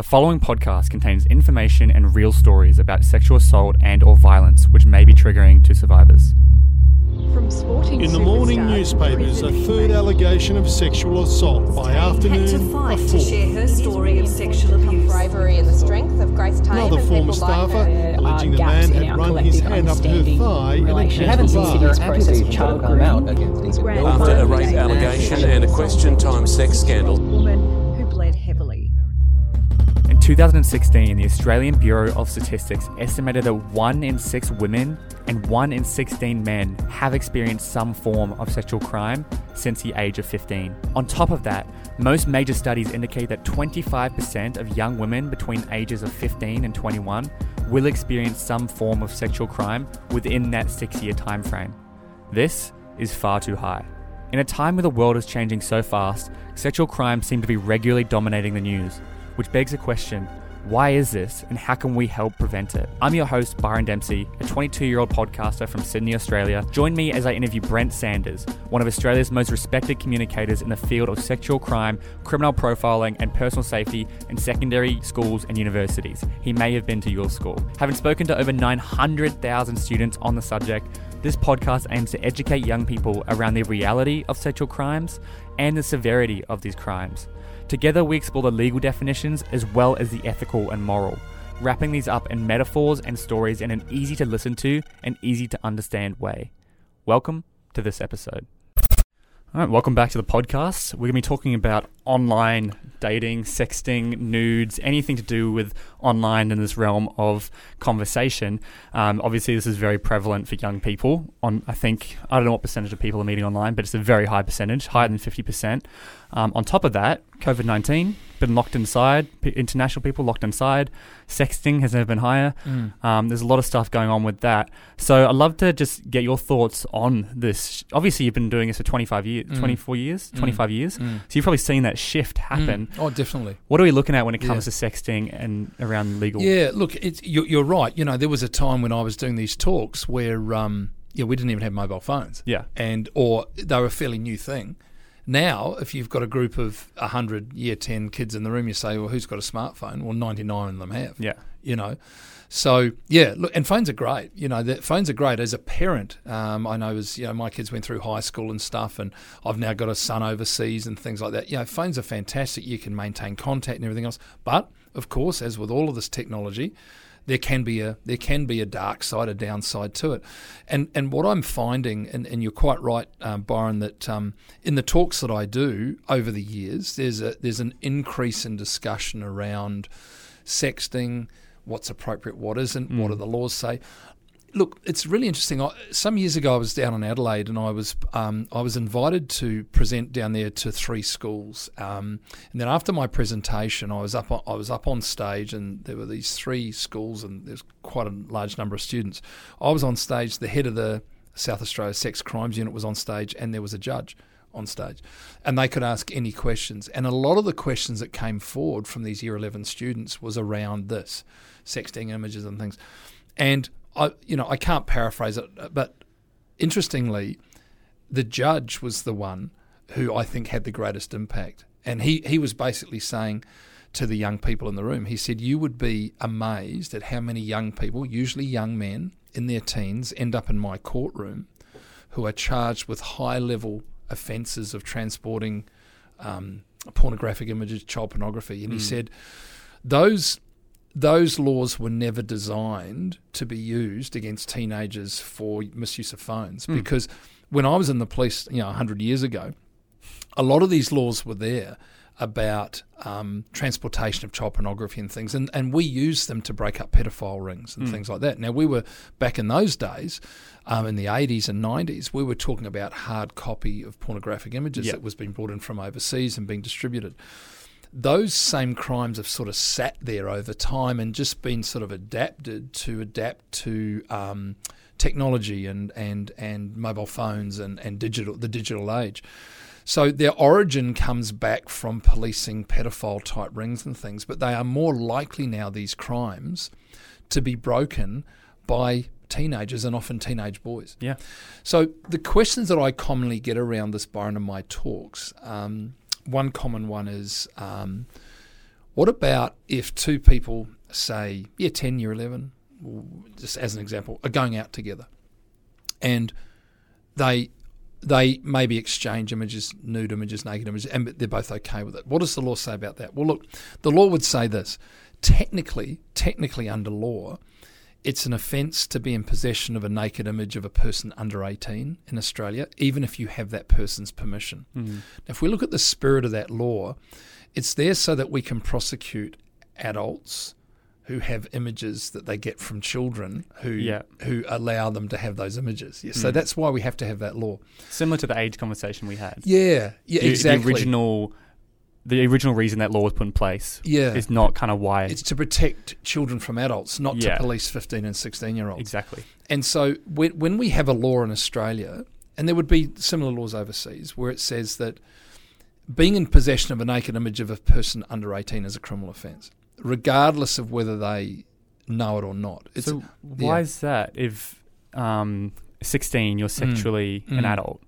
The following podcast contains information and real stories about sexual assault and or violence which may be triggering to survivors. From sporting In the morning newspapers, a third allegation of sexual assault. By had to afternoon, a fight to fourth. share her story of sexual abuse. bravery and the strength of Grace Tame Another former people like staffer her. alleging the man in had run his collective hand up her thigh in a relation. gentle Haven't seen bar. process of child grooming. After a rape allegation and a question time sex scandal, 2016, the Australian Bureau of Statistics estimated that 1 in 6 women and 1 in 16 men have experienced some form of sexual crime since the age of 15. On top of that, most major studies indicate that 25% of young women between ages of 15 and 21 will experience some form of sexual crime within that 6-year time frame. This is far too high. In a time where the world is changing so fast, sexual crimes seem to be regularly dominating the news, which begs a question why is this and how can we help prevent it? I'm your host, Byron Dempsey, a 22 year old podcaster from Sydney, Australia. Join me as I interview Brent Sanders, one of Australia's most respected communicators in the field of sexual crime, criminal profiling, and personal safety in secondary schools and universities. He may have been to your school. Having spoken to over 900,000 students on the subject, this podcast aims to educate young people around the reality of sexual crimes and the severity of these crimes. Together, we explore the legal definitions as well as the ethical and moral, wrapping these up in metaphors and stories in an easy to listen to and easy to understand way. Welcome to this episode. All right, welcome back to the podcast. We're going to be talking about online dating, sexting, nudes, anything to do with online in this realm of conversation. Um, obviously, this is very prevalent for young people. On I think I don't know what percentage of people are meeting online, but it's a very high percentage, higher than fifty percent. Um, on top of that, COVID nineteen been locked inside. P- international people locked inside. Sexting has never been higher. Mm. Um, there's a lot of stuff going on with that. So I'd love to just get your thoughts on this. Obviously, you've been doing this for 25 years, mm. 24 years, mm. 25 years. So you've probably seen that shift happen. Oh, definitely. What are we looking at when it comes Yeah. to sexting and around legal? Yeah, look, it's, you're, you're right. You know, there was a time when I was doing these talks where, um, yeah, we didn't even have mobile phones. Yeah. and or they were a fairly new thing. Now, if you've got a group of hundred year ten kids in the room, you say, "Well, who's got a smartphone?" Well, ninety nine of them have. Yeah. you know. So yeah, look, and phones are great. You know, the phones are great. As a parent, um, I know as you know, my kids went through high school and stuff, and I've now got a son overseas and things like that. You know, phones are fantastic. You can maintain contact and everything else. But of course, as with all of this technology, there can be a there can be a dark side, a downside to it, and and what I'm finding, and, and you're quite right, um, Byron, that um, in the talks that I do over the years, there's a there's an increase in discussion around sexting, what's appropriate, what isn't, what do the laws say. Look, it's really interesting. I, some years ago, I was down in Adelaide, and I was um, I was invited to present down there to three schools. Um, and then after my presentation, I was up on, I was up on stage, and there were these three schools, and there's quite a large number of students. I was on stage. The head of the South Australia Sex Crimes Unit was on stage, and there was a judge on stage, and they could ask any questions. And a lot of the questions that came forward from these Year Eleven students was around this, sexting images and things. And I, you know, I can't paraphrase it, but interestingly, the judge was the one who I think had the greatest impact. And he, he was basically saying to the young people in the room, he said, You would be amazed at how many young people, usually young men in their teens, end up in my courtroom who are charged with high level offences of transporting um, pornographic images, child pornography. And he said, those those laws were never designed to be used against teenagers for misuse of phones because when I was in the police, you know, 100 years ago, a lot of these laws were there about um, transportation of child pornography and things, and, and we used them to break up pedophile rings and things like that. Now, we were back in those days, um, in the 80s and 90s, we were talking about hard copy of pornographic images Yeah. that was being brought in from overseas and being distributed those same crimes have sort of sat there over time and just been sort of adapted to adapt to um, technology and, and, and mobile phones and, and digital the digital age. So their origin comes back from policing pedophile type rings and things, but they are more likely now these crimes to be broken by teenagers and often teenage boys. Yeah. So the questions that I commonly get around this, Byron, in my talks, um, one common one is, um, What about if two people, say, year 10, year 11, just as an example, are going out together and they they maybe exchange images, nude images, naked images, and they're both okay with it. What does the law say about that? Well, look, the law would say this: technically, technically under law, it's an offence to be in possession of a naked image of a person under 18 in Australia, even if you have that person's permission. Mm-hmm. Now, if we look at the spirit of that law, it's there so that we can prosecute adults who have images that they get from children who Yeah. who allow them to have those images. Yeah, so Mm. that's why we have to have that law. Similar to the age conversation we had. Yeah, yeah, The- exactly. The original, the original reason that law was put in place. Yeah. is not kind of why. It's to protect children from adults, not Yeah. to police 15 and 16 year olds. exactly. And so when, when we have a law in Australia, and there would be similar laws overseas, where it says that being in possession of a naked image of a person under 18 is a criminal offence, regardless of whether they know it or not. It's, so why yeah. is that? If um, 16, you're sexually an Mm. adult.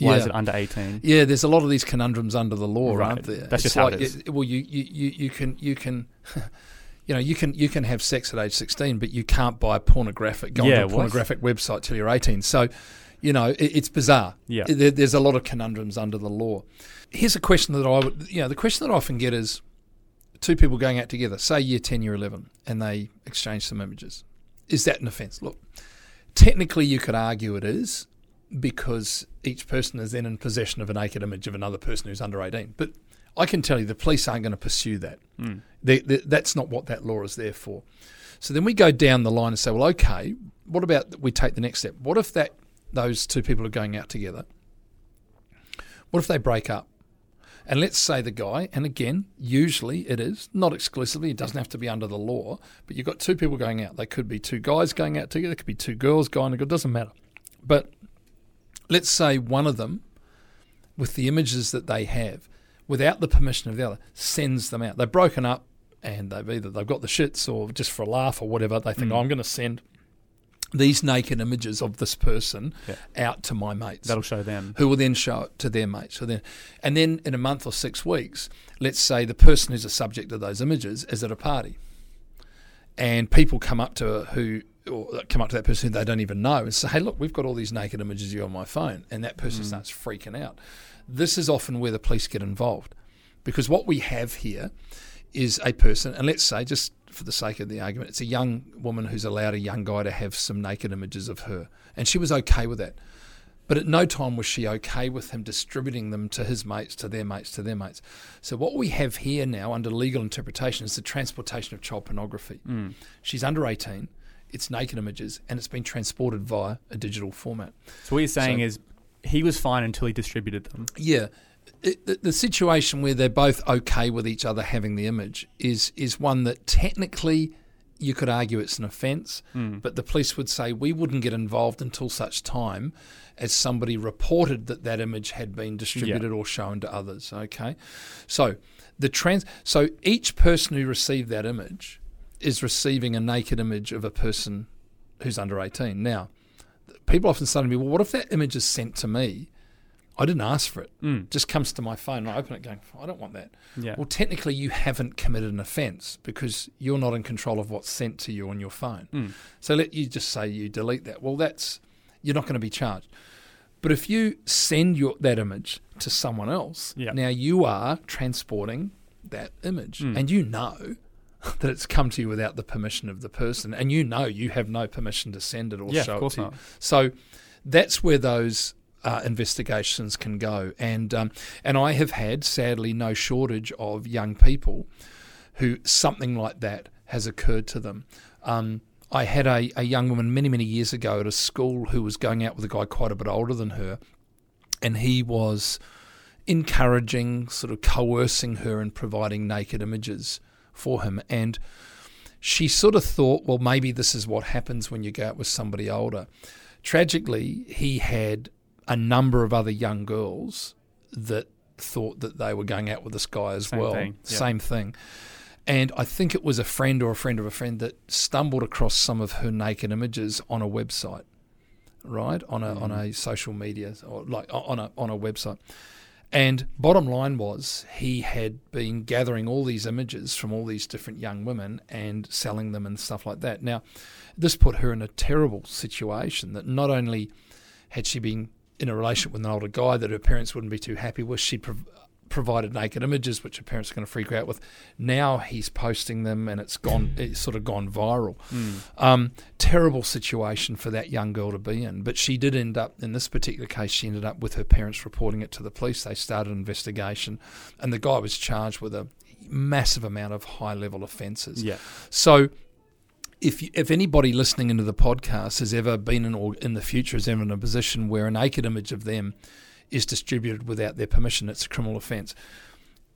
Why is it under 18? Yeah, there's a lot of these conundrums under the law, Right. aren't there? That's It's just how it like, is. well, you, you, you, you can you can you know you can you can have sex at age 16, but you can't buy pornographic go Yeah, onto a what? pornographic website till you're 18. So, you know, it, it's bizarre. Yeah. There, there's a lot of conundrums under the law. Here's a question that I would you know the question that I often get is two people going out together, say year 10, year 11, and they exchange some images. Is that an offence? Look, technically you could argue it is because each person is then in possession of a naked image of another person who's under 18. But I can tell you the police aren't going to pursue that. Mm. They, they, that's not what that law is there for. So then we go down the line and say, well, okay, what about we take the next step? What if that those two people are going out together? What if they break up? And let's say the guy, and again, usually it is, not exclusively, it doesn't have to be under the law, but you've got two people going out. They could be two guys going out together, it could be two girls going together, it doesn't matter. But let's say one of them, with the images that they have, without the permission of the other, sends them out. They've broken up and they've either they've got the shits or just for a laugh or whatever, they think, Mm. oh, I'm going to send these naked images of this person Yeah. out to my mates That'll show them. who will then show it to their mates. So then, and then in a month or six weeks, let's say the person who's a subject of those images is at a party, and people come up to her who or come up to that person who they don't even know and say, "Hey, look, we've got all these naked images of you on my phone," and that person mm. starts freaking out. This is often where the police get involved, because what we have here is a person, and let's say just for the sake of the argument, it's a young woman who's allowed a young guy to have some naked images of her, and she was okay with that. But at no time was she okay with him distributing them to his mates, to their mates, to their mates. So what we have here now under legal interpretation is the transportation of child pornography. Mm. She's under 18, it's naked images, and it's been transported via a digital format. So what you're saying So- is he was fine until he distributed them. Yeah. It, the, the situation where they're both okay with each other having the image is is one that technically you could argue it's an offence, hmm. but the police would say we wouldn't get involved until such time as somebody reported that that image had been distributed or shown to others. Okay, so the trans so each person who received that image is receiving a naked image of a person who's under eighteen. Now, people often say to me, "Well, what if that image is sent to me?" I didn't ask for it. Mm. Just comes to my phone and I open it going, I don't want that. Yeah. Well, technically, you haven't committed an offence because you're not in control of what's sent to you on your phone. Mm. So let you just say you delete that. Well, that's you're not going to be charged. But if you send your that image to someone else, Yeah. now you are transporting that image, Mm. and you know that it's come to you without the permission of the person, and you know you have no permission to send it or Yeah, show it to you. not. So that's where those uh, investigations can go. And um, and I have had, sadly, no shortage of young people who something like that has occurred to them. Um, I had a, a young woman many, many years ago at a school who was going out with a guy quite a bit older than her, and he was encouraging, sort of coercing her and providing naked images for him. And she sort of thought, well, maybe this is what happens when you go out with somebody older. Tragically, he had a number of other young girls that thought that they were going out with this guy as Same well. thing, yeah. Same thing. And I think it was a friend or a friend of a friend that stumbled across some of her naked images on a website, right? On a on Mm. a social media or like on a on a website. And bottom line was he had been gathering all these images from all these different young women and selling them and stuff like that. Now, this put her in a terrible situation that not only had she been in a relationship with an older guy that her parents wouldn't be too happy with, she prov- provided naked images which her parents are going to freak out with. Now he's posting them and it's gone, it's sort of gone viral. Um, terrible situation for that young girl to be in. But she did end up, in this particular case, she ended up with her parents reporting it to the police. They started an investigation and the guy was charged with a massive amount of high level offences. Yeah. So if you, if anybody listening into the podcast has ever been in or in the future is ever in a position where a naked image of them is distributed without their permission, it's a criminal offence.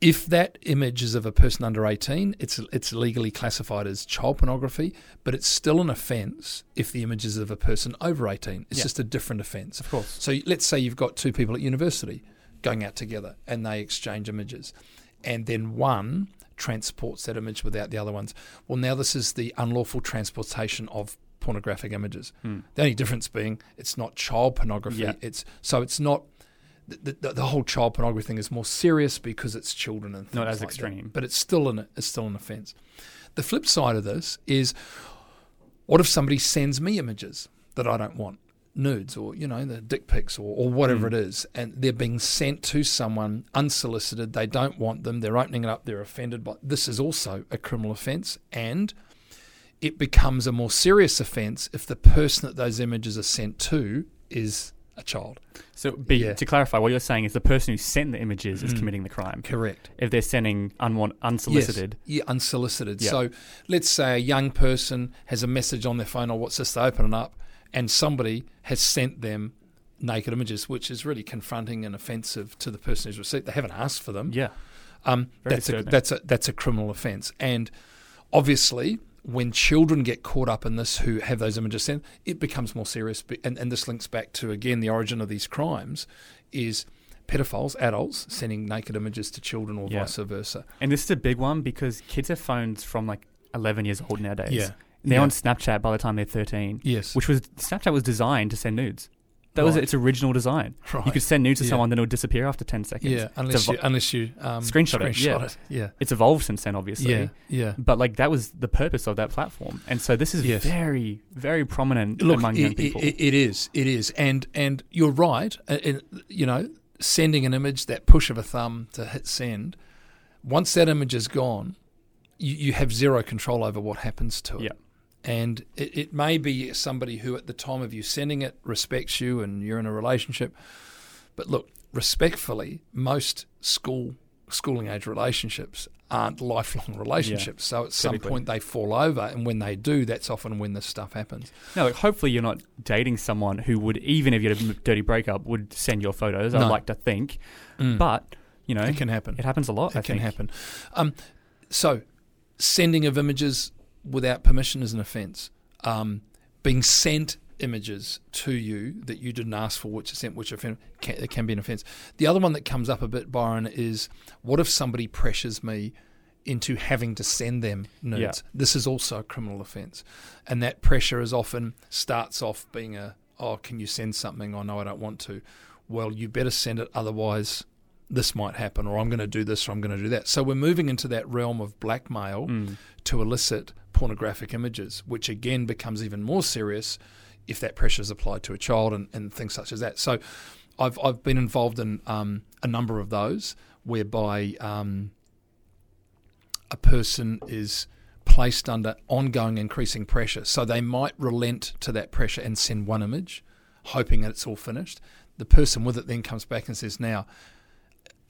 If that image is of a person under 18, it's it's legally classified as child pornography, but it's still an offence if the image is of a person over 18. It's Yeah. just a different offence. Of course. So let's say you've got two people at university going out together and they exchange images, and then one transports that image without the other ones. Well, now this is the unlawful transportation of pornographic images. Hmm. The only difference being it's not child pornography. Yeah. It's so it's not. The, the, the whole child pornography thing is more serious because it's children and Not things as like that. extreme. but it's still an it's still an offence. The flip side of this is what if somebody sends me images that I don't want, nudes or you know the dick pics or, or whatever hmm. it is, and they're being sent to someone unsolicited. They don't want them. They're opening it up. They're offended. But this is also a criminal offence, and it becomes a more serious offence if the person that those images are sent to is a child. So, be, Yeah. to clarify, what you're saying is the person who sent the images is committing the crime. Correct. If they're sending unwant, unsolicited, Yes. Yeah, unsolicited. Yeah. So let's say a young person has a message on their phone or what's this, they open it up, and somebody has sent them naked images, which is really confronting and offensive to the person who's received. They haven't asked for them. yeah, Um, that's a, that's a that's a criminal offence, and obviously. When children get caught up in this, who have those images sent, it becomes more serious. And, and this links back to again the origin of these crimes, is pedophiles, adults sending naked images to children or Yeah. vice versa. and this is a big one because kids have phones from like 11 years old nowadays. Yeah. they're Yeah. on Snapchat by the time they're 13. Yes. which was Snapchat was designed to send nudes. That was Right. its original design. Right. You could send nudes to Yeah. someone, then it would disappear after 10 seconds. Yeah, unless you unless you um, Screenshot it, yeah. Yeah, It's evolved since then, obviously. yeah, yeah. But like that was the purpose of that platform, and so this is Yes. very, very prominent Look, among young people. i- it is, it is, and and you're right. uh, and, you know, sending an image, that push of a thumb to hit send. Once that image is gone, you, you have zero control over what happens to it. Yeah. And it, it may be somebody who, at the time of you sending it, respects you and you're in a relationship. But look, respectfully, most school schooling age relationships aren't lifelong relationships. So at some point they fall over, and when they do, that's often when this stuff happens. no, like hopefully you're not dating someone who would, even if you had a dirty breakup, would send your photos. I'd like to think, Mm. but you know, it can happen. it happens a lot. It I can think. happen. Um, so, sending of images without permission is an offence. Um, being sent images to you that you didn't ask for, which is sent, which offend, can, it can be an offence. The other one that comes up a bit, Byron, is what if somebody pressures me into having to send them nudes? Yeah. This is also a criminal offence, and that pressure is often starts off being a, oh, can you send something? Oh no, I don't want to. Well, you better send it, otherwise this might happen, or I'm going to do this, or I'm going to do that. So we're moving into that realm of blackmail Mm. to elicit pornographic images, which again becomes even more serious if that pressure is applied to a child and, and things such as that. So I've, I've been involved in um, a number of those whereby um, a person is placed under ongoing increasing pressure. So they might relent to that pressure and send one image, hoping that it's all finished. The person with it then comes back and says, Now,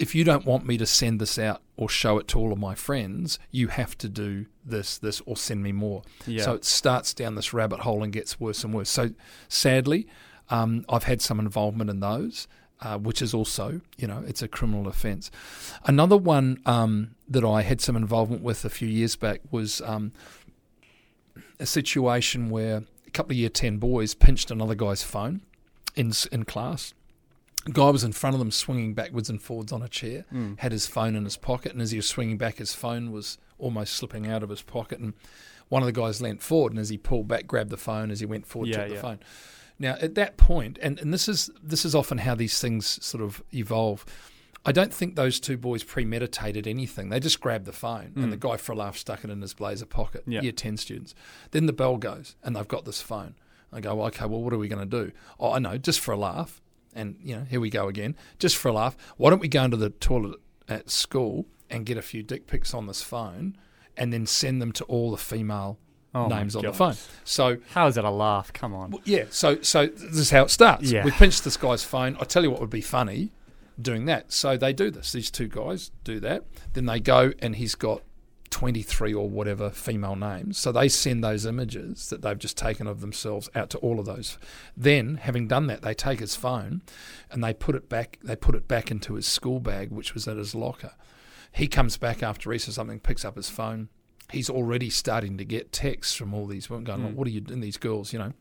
if you don't want me to send this out or show it to all of my friends, you have to do this, this, or send me more. Yeah. So it starts down this rabbit hole and gets worse and worse. So sadly, um, I've had some involvement in those, uh, which is also, you know, it's a criminal offence. Another one um, that I had some involvement with a few years back was um, a situation where a couple of year 10 boys pinched another guy's phone in, in class. Guy was in front of them swinging backwards and forwards on a chair, mm. had his phone in his pocket, and as he was swinging back, his phone was almost slipping out of his pocket. And one of the guys leant forward, and as he pulled back, grabbed the phone. As he went forward, Yeah, took the phone. Now, at that point, and, and this is this is often how these things sort of evolve. I don't think those two boys premeditated anything. They just grabbed the phone, and the mm. guy for a laugh stuck it in his blazer pocket. Yeah. Year 10 students. Then the bell goes, and they've got this phone. I go, well, okay, well, what are we going to do? Oh, I know, just for a laugh. And, you know, here we go again. Just for a laugh. Why don't we go into the toilet at school and get a few dick pics on this phone and then send them to all the female Oh names on the phone? So, How is that a laugh? Come on. well, yeah, so so this is how it starts. Yeah. We pinch this guy's phone. I tell you what would be funny doing that. So they do this. These two guys do that. Then they go and he's got 23 or whatever female names. So they send those images that they've just taken of themselves out to all of those. Then, having done that, they take his phone and they put it back they put it back into his school bag which was at his locker. He comes back after recess or something, picks up his phone. He's already starting to get texts from all these women going, hmm. What are you doing, these girls, you know?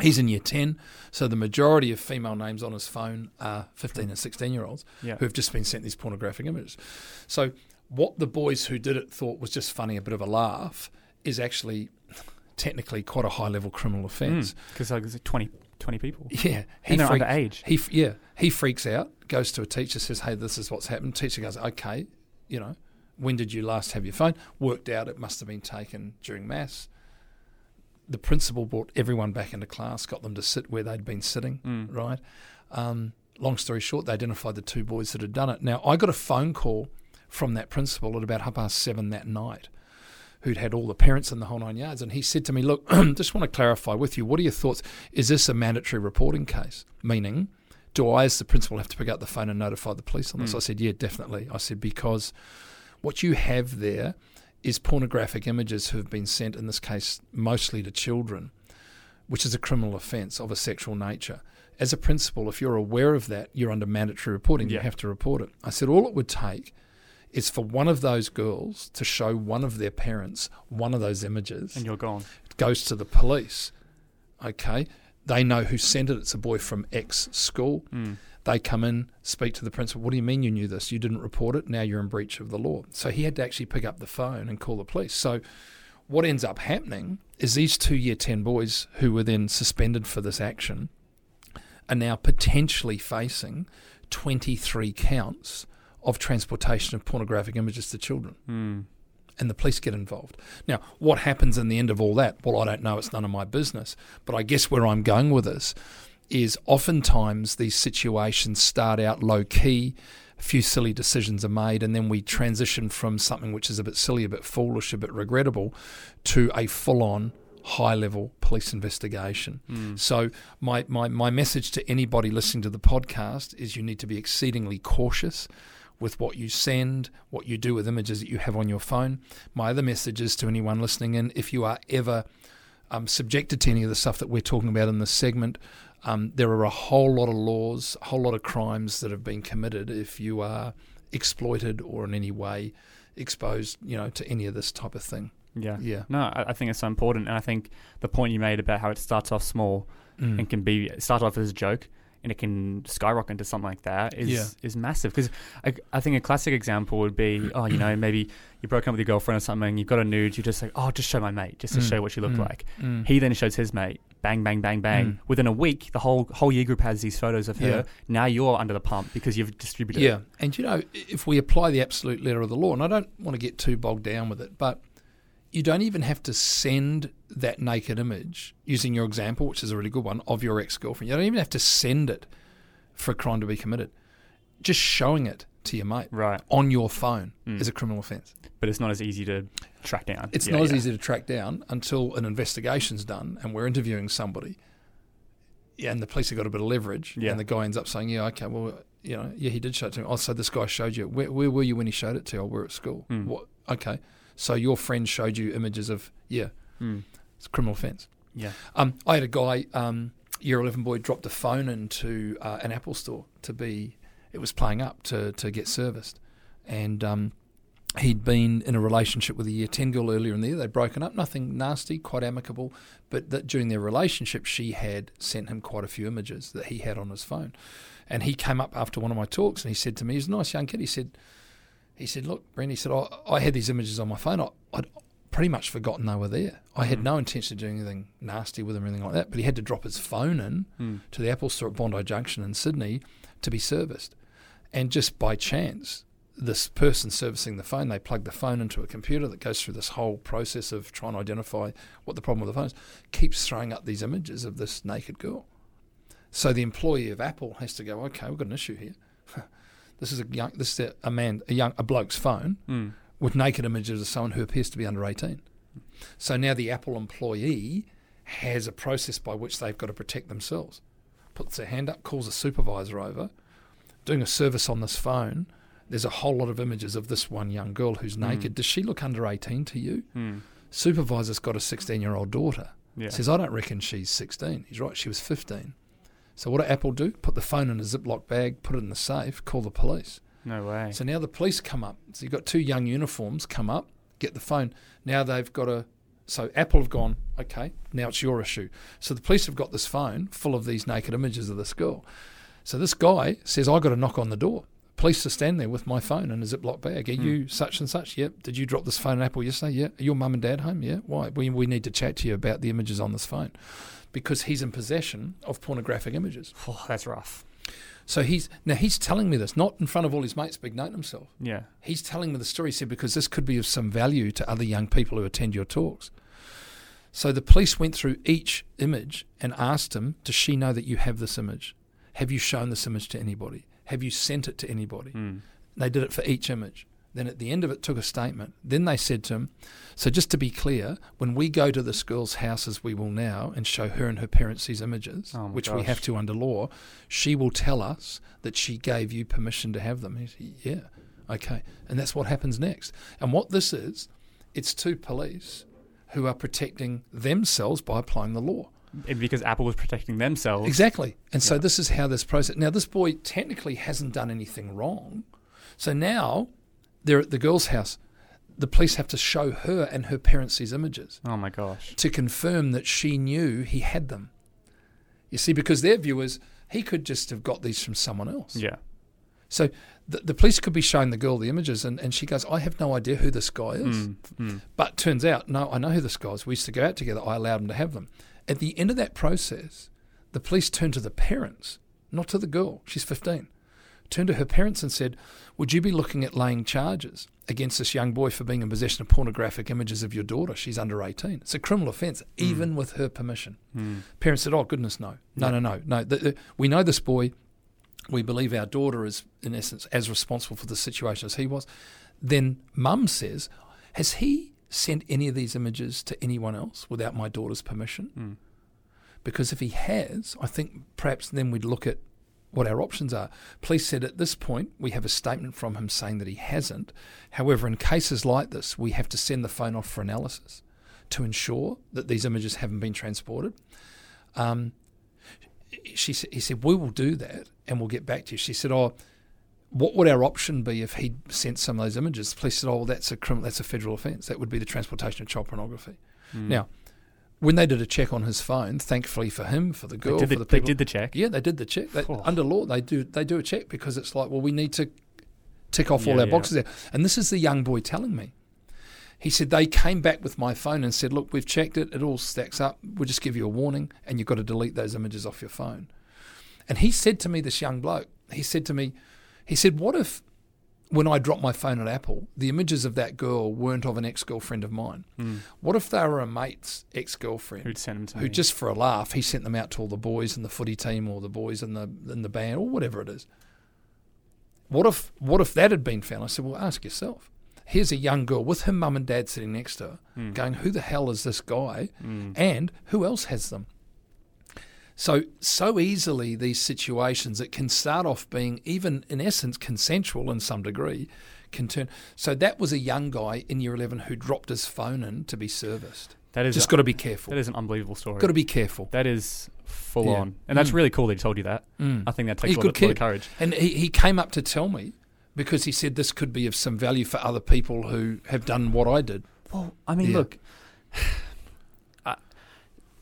He's in year 10, so the majority of female names on his phone are 15 hmm. and 16 year olds Yeah. who have just been sent these pornographic images. So, what the boys who did it thought was just funny, a bit of a laugh, is actually technically quite a high level criminal offence. Because like, there's 20, 20 people. Yeah, And they're freak- underage. He yeah, he freaks out, goes to a teacher, says, "Hey, this is what's happened." Teacher goes, "Okay, you know, when did you last have your phone?" Worked out it must have been taken during mass. The principal brought everyone back into class, got them to sit where they'd been sitting. Mm. Right. Um, long story short, they identified the two boys that had done it. Now, I got a phone call from that principal at about half past seven that night who'd had all the parents in the whole nine yards. And he said to me, Look, just want to clarify with you, what are your thoughts? Is this a mandatory reporting case? Meaning, do I, as the principal, have to pick up the phone and notify the police on this? Hmm. I said, Yeah, definitely. I said, Because what you have there is pornographic images who have been sent, in this case, mostly to children, which is a criminal offence of a sexual nature. As a principal, if you're aware of that, you're under mandatory reporting. You have to report it. I said, all it would take is for one of those girls to show one of their parents one of those images. And you're gone. It goes to the police. Okay. They know who sent it. It's a boy from X school. Mm. They come in, speak to the principal. What do you mean you knew this? You didn't report it. Now you're in breach of the law. So he had to actually pick up the phone and call the police. So what ends up happening is these two year 10 boys who were then suspended for this action are now potentially facing 23 counts of transportation of pornographic images to children Mm. and the police get involved. Now, what happens in the end of all that? Well, I don't know. It's none of my business. But I guess where I'm going with this is oftentimes these situations start out low key, a few silly decisions are made, and then we transition from something which is a bit silly, a bit foolish, a bit regrettable to a full on high level police investigation. So, my, my, my message to anybody listening to the podcast is you need to be exceedingly cautious with what you send, what you do with images that you have on your phone. My other message is to anyone listening in if you are ever um, subjected to any of the stuff that we're talking about in this segment, um, there are a whole lot of laws, a whole lot of crimes that have been committed if you are exploited or in any way exposed, you know, to any of this type of thing. Yeah. Yeah. No, I, I think it's so important. And I think the point you made about how it starts off small Mm. and can be start off as a joke and it can skyrocket into something like that is Yeah. is massive. Because I, I think a classic example would be, oh, you know, maybe you're broken up with your girlfriend or something, you've got a nude, you're just like, oh, just show my mate, just to Mm. show what she looked Mm. like. Mm. He then shows his mate, bang, bang, bang, bang. Mm. Within a week, the whole whole year group has these photos of her. Yeah. Now you're under the pump because you've distributed Yeah, it. and you know, if we apply the absolute letter of the law, and I don't want to get too bogged down with it, but you don't even have to send that naked image, using your example, which is a really good one, of your ex girlfriend. You don't even have to send it for a crime to be committed. Just showing it to your mate Right. on your phone Mm. is a criminal offence. But it's not as easy to track down. It's Yeah, not as easy to track down until an investigation's done and we're interviewing somebody. Yeah, and the police have got a bit of leverage. Yeah. And the guy ends up saying, Yeah, okay, well, you know, yeah, he did show it to me. Oh, so this guy showed you. Where, where were you when he showed it to you? Oh, we're at school. Mm. What? Okay. So your friend showed you images of, yeah, Mm. it's a criminal offence. Yeah. Um, I had a guy, um, year 11 boy, dropped a phone into uh, an Apple store to be, it was playing up to, to get serviced. And um, he'd been in a relationship with a year 10 girl earlier in the year. They'd broken up, nothing nasty, quite amicable. But that during their relationship, she had sent him quite a few images that he had on his phone. And he came up after one of my talks and he said to me, he's a nice young kid. He said, he said, look, Brent, he said, I, I had these images on my phone. I, I'd pretty much forgotten they were there. I had no intention of doing anything nasty with them or anything like that. But he had to drop his phone in Mm. to the Apple store at Bondi Junction in Sydney to be serviced. And just by chance, this person servicing the phone, they plug the phone into a computer that goes through this whole process of trying to identify what the problem with the phone is, keeps throwing up these images of this naked girl. So the employee of Apple has to go, okay, we've got an issue here. this is a young, this is a, a man, a young, a bloke's phone Mm. with naked images of someone who appears to be under 18. So now the Apple employee has a process by which they've got to protect themselves. Puts their hand up, calls a supervisor over, doing a service on this phone. There's a whole lot of images of this one young girl who's naked. Does she look under 18 to you? Mm. Supervisor's got a 16 year old daughter. Yeah. Says, I don't reckon she's 16. He's right, she was 15. So what do Apple do? Put the phone in a Ziploc bag, put it in the safe, call the police. No way. So now the police come up. So you've got two young uniforms come up, get the phone. Now they've got a. So Apple have gone, okay, now it's your issue. So the police have got this phone full of these naked images of this girl. So this guy says, i got to knock on the door. Police are stand there with my phone in a Ziploc bag. Are hmm. you such and such? Yep. Did you drop this phone at Apple yesterday? Yeah. Are your mum and dad home? Yeah. Why? We, we need to chat to you about the images on this phone because he's in possession of pornographic images. Oh, that's rough. So he's now he's telling me this, not in front of all his mates, big note himself. Yeah. He's telling me the story. He said, because this could be of some value to other young people who attend your talks. So the police went through each image and asked him, Does she know that you have this image? Have you shown this image to anybody? Have you sent it to anybody? Mm. They did it for each image. Then at the end of it, took a statement. Then they said to him, So just to be clear, when we go to this girl's house, as we will now, and show her and her parents these images, Oh which we have to under law, she will tell us that she gave you permission to have them. He said, Yeah, okay. And that's what happens next. And what this is, it's two police who are protecting themselves by applying the law. And because Apple was protecting themselves. Exactly. And so Yeah. this is how this process. Now, this boy technically hasn't done anything wrong. So now they're at the girl's house. The police have to show her and her parents these images Oh my gosh. to confirm that she knew he had them. You see, because their view is he could just have got these from someone else. Yeah. So the, the police could be showing the girl the images, and, and she goes, I have no idea who this guy is. Mm, mm. But turns out, no, I know who this guy is. We used to go out together. I allowed him to have them. At the end of that process, the police turned to the parents, not to the girl. She's 15. Turned to her parents and said, Would you be looking at laying charges against this young boy for being in possession of pornographic images of your daughter? She's under 18. It's a criminal offence, even with her permission. Mm. Parents said, Oh, goodness, no. No, no, no. no. The, the, we know this boy. We believe our daughter is, in essence, as responsible for the situation as he was. Then mum says, Has he sent any of these images to anyone else without my daughter's permission? Mm. Because if he has, I think perhaps then we'd look at what our options are. Police said at this point we have a statement from him saying that he hasn't. However, in cases like this, we have to send the phone off for analysis to ensure that these images haven't been transported. Um, she said, he said, we will do that and we'll get back to you. She said, oh, what would our option be if he'd sent some of those images? The police said, oh, well, that's a criminal, that's a federal offence. That would be the transportation of child pornography. Mm. Now, when they did a check on his phone, thankfully for him, for the girl, for the, the they did the check. yeah, they did the check. They, Oh. Under law, they do they do a check because it's like, well, we need to tick off all our yeah. boxes there. And this is the young boy telling me. He said they came back with my phone and said, look, we've checked it. It all stacks up. We'll just give you a warning, and you've got to delete those images off your phone. And he said to me, this young bloke, he said to me, he said, what if when I dropped my phone at Apple, the images of that girl weren't of an ex girlfriend of mine? Mm. What if they were a mate's ex girlfriend? Who'd send them to who me? just for a laugh he sent them out to all the boys in the footy team or the boys in the in the band or whatever it is. What if what if that had been found? I said, well, ask yourself. Here's a young girl with her mum and dad sitting next to her, Mm. going, "Who the hell is this guy?" Mm. And who else has them? So so easily these situations that can start off being even in essence consensual in some degree can turn. So that was a young guy in year eleven who dropped his phone in to be serviced. That is Just got to be careful. That is an unbelievable story. Got to be careful. That is full Yeah. on, and that's Mm. really cool that he told you that. Mm. I think that takes a lot, of, courage. And he, he came up to tell me because he said this could be of some value for other people who have done what I did. Well, I mean, Yeah. look,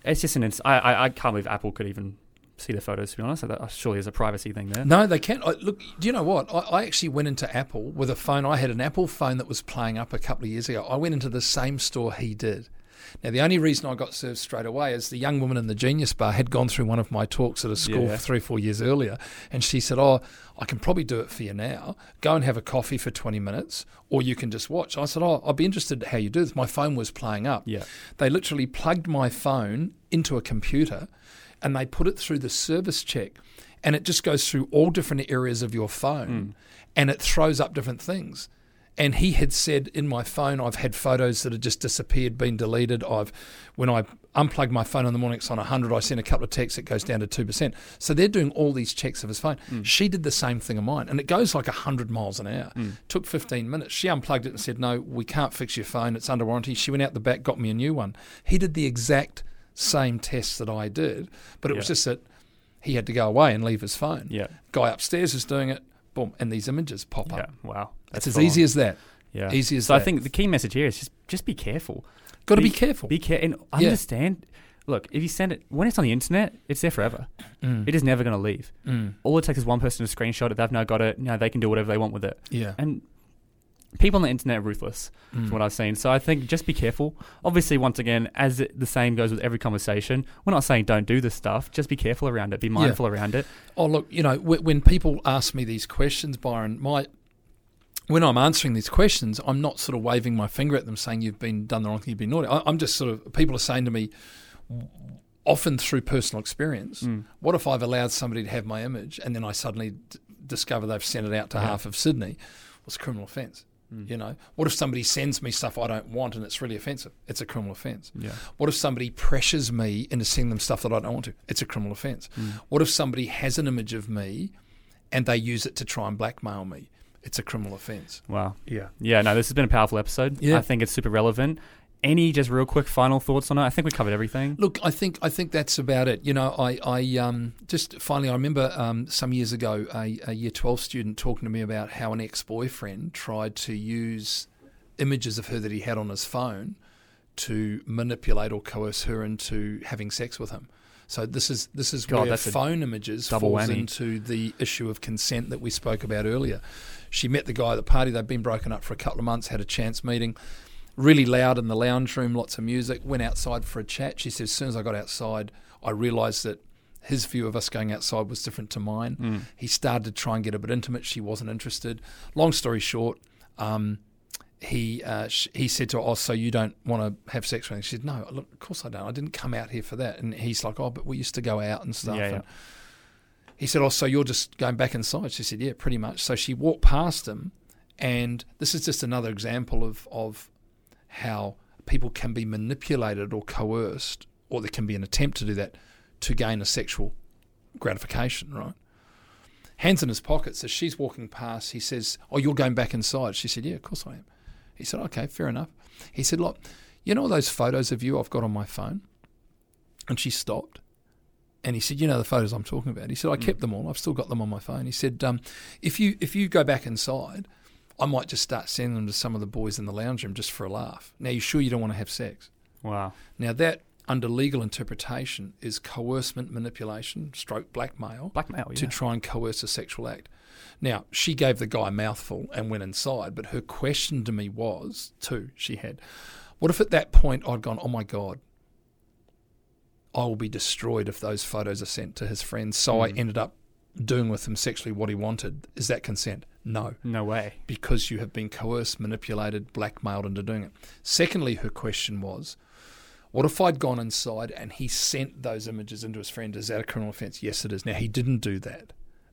it's just an. Ins- I, I I can't believe Apple could even see the photos. To be honest, that, surely there's a privacy thing there. No, they can't. I, look, do you know what? I, I actually went into Apple with a phone. I had an Apple phone that was playing up a couple of years ago. I went into the same store he did. Now, the only reason I got served straight away is the young woman in the Genius Bar had gone through one of my talks at a school Yeah. three or four years earlier, and she said, "Oh, I can probably do it for you now. Go and have a coffee for twenty minutes, or you can just watch." I said, "Oh, I'd be interested how you do this." My phone was playing up. Yeah. They literally plugged my phone into a computer, and they put it through the service check, and it just goes through all different areas of your phone, hmm. and it throws up different things. And he had said in my phone, I've had photos that had just disappeared, been deleted. I've, when I unplug my phone in the morning, it's on 100. I send a couple of texts, it goes down to 2%. So they're doing all these checks of his phone. Hmm. She did the same thing of mine, and it goes like 100 miles an hour. Hmm. Took 15 minutes. She unplugged it and said, No, we can't fix your phone. It's under warranty. She went out the back, got me a new one. He did the exact same tests that I did, but it was just that he had to go away and leave his phone. Yeah. Guy upstairs is doing it. Boom, and these images pop Yeah. up. Wow. It's as easy as that. yeah. easy as so I think the key message here is just just be careful. Got to be, careful. Be careful and understand. Look, if you send it when it's on the internet, it's there forever. Mm. It is never going to leave. All it takes is one person to screenshot it. They've now got it. Now they can do whatever they want with it. yeah. And people on the internet are ruthless, Mm. from what I've seen. So I think just be careful. Obviously, once again, as it, the same goes with every conversation, we're not saying don't do this stuff. Just be careful around it. Be mindful around it. Oh, look, you know, w- when people ask me these questions, Byron, my when I'm answering these questions, I'm not sort of waving my finger at them saying you've been done the wrong thing, you've been naughty. I, I'm just sort of people are saying to me, often through personal experience, Mm. what if I've allowed somebody to have my image and then I suddenly d- discover they've sent it out to half of Sydney? Well, it's a criminal offence. Mm. You know, what if somebody sends me stuff I don't want and it's really offensive? It's a criminal offence. Yeah. What if somebody pressures me into sending them stuff that I don't want to? It's a criminal offence. What if somebody has an image of me and they use it to try and blackmail me? It's a criminal offence. Wow. Yeah. Yeah. No, this has been a powerful episode. Yeah. I think it's super relevant. Any just real quick final thoughts on it? I think we covered everything. Look, I think I think that's about it. You know, I, I um, just finally I remember um, some years ago a, a year twelve student talking to me about how an ex boyfriend tried to use images of her that he had on his phone to manipulate or coerce her into having sex with him. So this is this is God, where phone images double falls whammy. into the issue of consent that we spoke about earlier. She met the guy at the party. They'd been broken up for a couple of months. Had a chance meeting. Really loud in the lounge room. Lots of music. Went outside for a chat. She said as soon as I got outside, I realised that his view of us going outside was different to mine. He started to try and get a bit intimate. She wasn't interested. Long story short. Um, he uh, sh- he said to her, "Oh, so you don't want to have sex with me?" She said, "No, look, of course I don't. I didn't come out here for that." And he's like, "Oh, but we used to go out and stuff." Yeah, yeah. And he said, "Oh, so you're just going back inside?" She said, "Yeah, pretty much." So she walked past him, and this is just another example of of how people can be manipulated or coerced, or there can be an attempt to do that to gain a sexual gratification, right? Hands in his pockets as she's walking past. He says, "Oh, you're going back inside." She said, "Yeah, of course I am." He said, "Okay, fair enough." He said, "Look, you know those photos of you I've got on my phone?" And she stopped. And he said, "You know the photos I'm talking about." He said, "I kept them all. I've still got them on my phone." He said, um, "If you if you go back inside, I might just start sending them to some of the boys in the lounge room just for a laugh. Now, you sure you don't want to have sex?" Wow. Now that under legal interpretation is coercement, manipulation, stroke blackmail, Blackmail, to yeah. try and coerce a sexual act. Now she gave the guy a mouthful and went inside, but her question to me was, too, she had, what if at that point I'd gone, oh my god, I will be destroyed if those photos are sent to his friends. So I ended up doing with him sexually what he wanted. Is that consent? No No way. because you have been coerced, manipulated, blackmailed into doing it. Secondly, her question was, what if I'd gone inside and he sent those images into his friend? Is that a criminal offence? Yes, it is. Now, he didn't do that,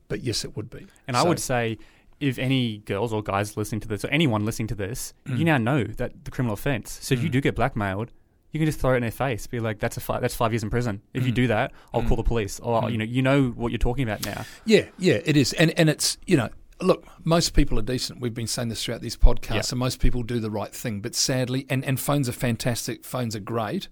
but yes, it would be. And I would say, if any girls or guys listening to this, or anyone listening to this, Mm. you now know that the criminal offence. So if you do get blackmailed, you can just throw it in their face, be like, "That's a fi- that's five years in prison." If Mm. you do that, I'll call the police, or you know, you know what you're talking about now. Yeah, yeah, it is. And and it's, you know, look, most people are decent. We've been saying this throughout these podcasts, Yeah. and most people do the right thing. But sadly, and, and phones are fantastic, phones are great.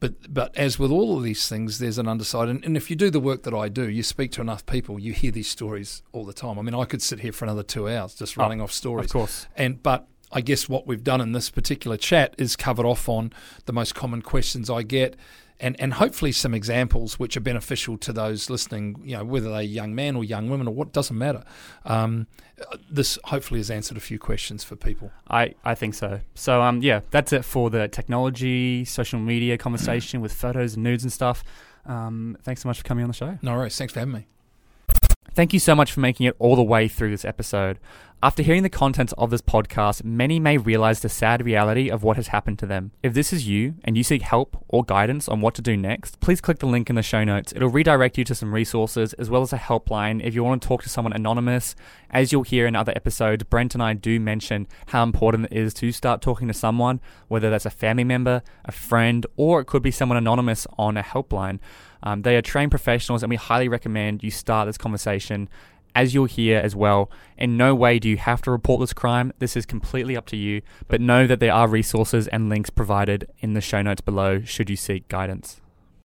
But but as with all of these things, there's an underside. And, and if you do the work that I do, you speak to enough people, you hear these stories all the time. I mean, I could sit here for another two hours just running off stories. Of course. And but I guess what we've done in this particular chat is covered off on the most common questions I get. And, and hopefully some examples which are beneficial to those listening, you know, whether they're young men or young women or what doesn't matter. Um, this hopefully has answered a few questions for people. I, I think so. So um yeah, that's it for the technology, social media conversation with photos and nudes and stuff. Um, thanks so much for coming on the show. No worries. Thanks for having me. Thank you so much for making it all the way through this episode. After hearing the contents of this podcast, many may realize the sad reality of what has happened to them. If this is you and you seek help or guidance on what to do next, please click the link in the show notes. It'll redirect you to some resources as well as a helpline if you want to talk to someone anonymous. As you'll hear in other episodes, Brent and I do mention how important it is to start talking to someone, whether that's a family member, a friend, or it could be someone anonymous on a helpline. Um, they are trained professionals, and we highly recommend you start this conversation. As you'll hear as well, in no way do you have to report this crime. This is completely up to you, but know that there are resources and links provided in the show notes below should you seek guidance.